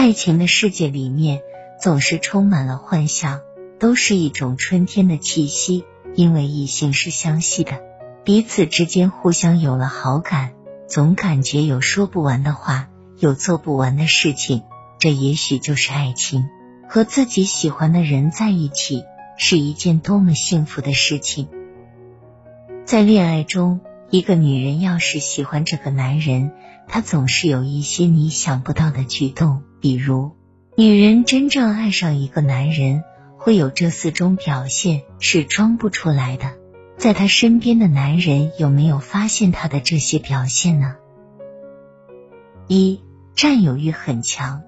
爱情的世界里面总是充满了幻想，都是一种春天的气息。因为异性是相吸的，彼此之间互相有了好感，总感觉有说不完的话，有做不完的事情。这也许就是爱情。和自己喜欢的人在一起是一件多么幸福的事情。在恋爱中，一个女人要是喜欢这个男人，她总是有一些你想不到的举动。比如，女人真正爱上一个男人，会有这四种表现，是装不出来的。在她身边的男人有没有发现她的这些表现呢？一，占有欲很强。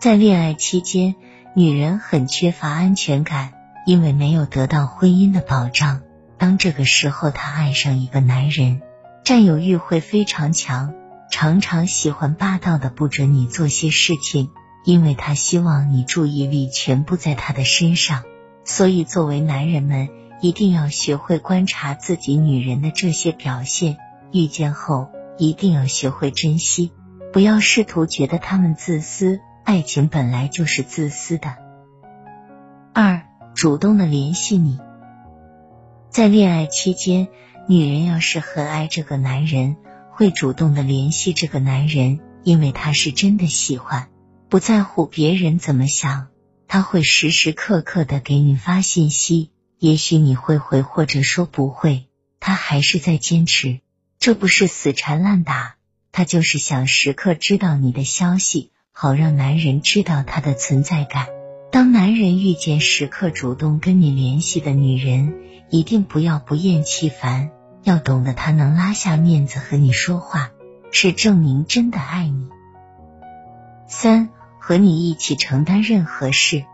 在恋爱期间，女人很缺乏安全感，因为没有得到婚姻的保障。当这个时候，她爱上一个男人，占有欲会非常强，常常喜欢霸道的不准你做些事情，因为他希望你注意力全部在他的身上。所以，作为男人们，一定要学会观察自己女人的这些表现，遇见后一定要学会珍惜，不要试图觉得他们自私。爱情本来就是自私的。二，主动的联系你，在恋爱期间，女人要是很爱这个男人，会主动的联系这个男人，因为他是真的喜欢，不在乎别人怎么想，他会时时刻刻的给你发信息。也许你会回，或者说不会，他还是在坚持，这不是死缠烂打，他就是想时刻知道你的消息。好让男人知道他的存在感。当男人遇见时刻主动跟你联系的女人，一定不要不厌其烦，要懂得他能拉下面子和你说话，是证明真的爱你。三，和你一起承担任何事。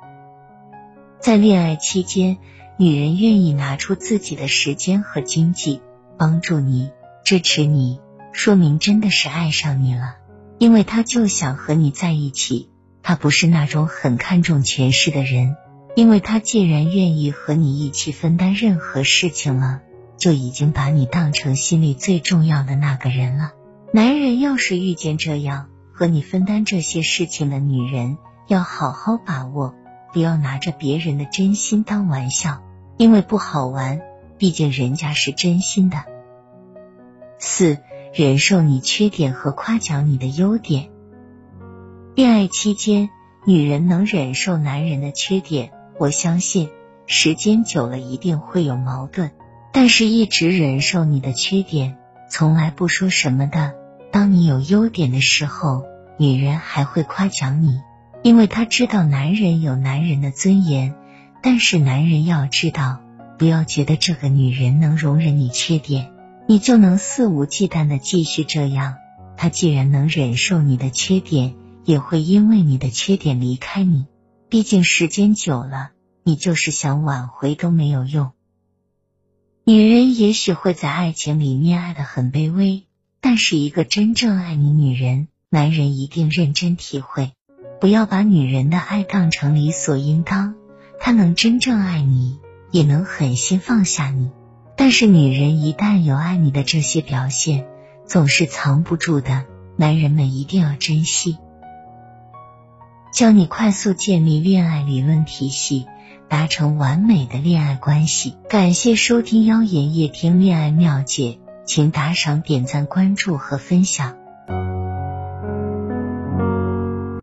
在恋爱期间，女人愿意拿出自己的时间和经济帮助你、支持你，说明真的是爱上你了。因为他就想和你在一起，他不是那种很看重权势的人。因为他既然愿意和你一起分担任何事情了，就已经把你当成心里最重要的那个人了。男人要是遇见这样和你分担这些事情的女人，要好好把握，不要拿着别人的真心当玩笑，因为不好玩。毕竟人家是真心的。四。忍受你缺点和夸奖你的优点。恋爱期间，女人能忍受男人的缺点，我相信时间久了一定会有矛盾。但是，一直忍受你的缺点，从来不说什么的。当你有优点的时候，女人还会夸奖你，因为她知道男人有男人的尊严。但是，男人要知道，不要觉得这个女人能容忍你缺点。你就能肆无忌惮的继续这样。他既然能忍受你的缺点，也会因为你的缺点离开你。毕竟时间久了，你就是想挽回都没有用。女人也许会在爱情里面爱的很卑微，但是一个真正爱你女人，男人一定认真体会。不要把女人的爱当成理所应当。他能真正爱你，也能狠心放下你。但是女人一旦有爱你的这些表现，总是藏不住的。男人们一定要珍惜。教你快速建立恋爱理论体系，达成完美的恋爱关系。感谢收听妖言夜听恋爱妙解，请打赏、点赞、关注和分享。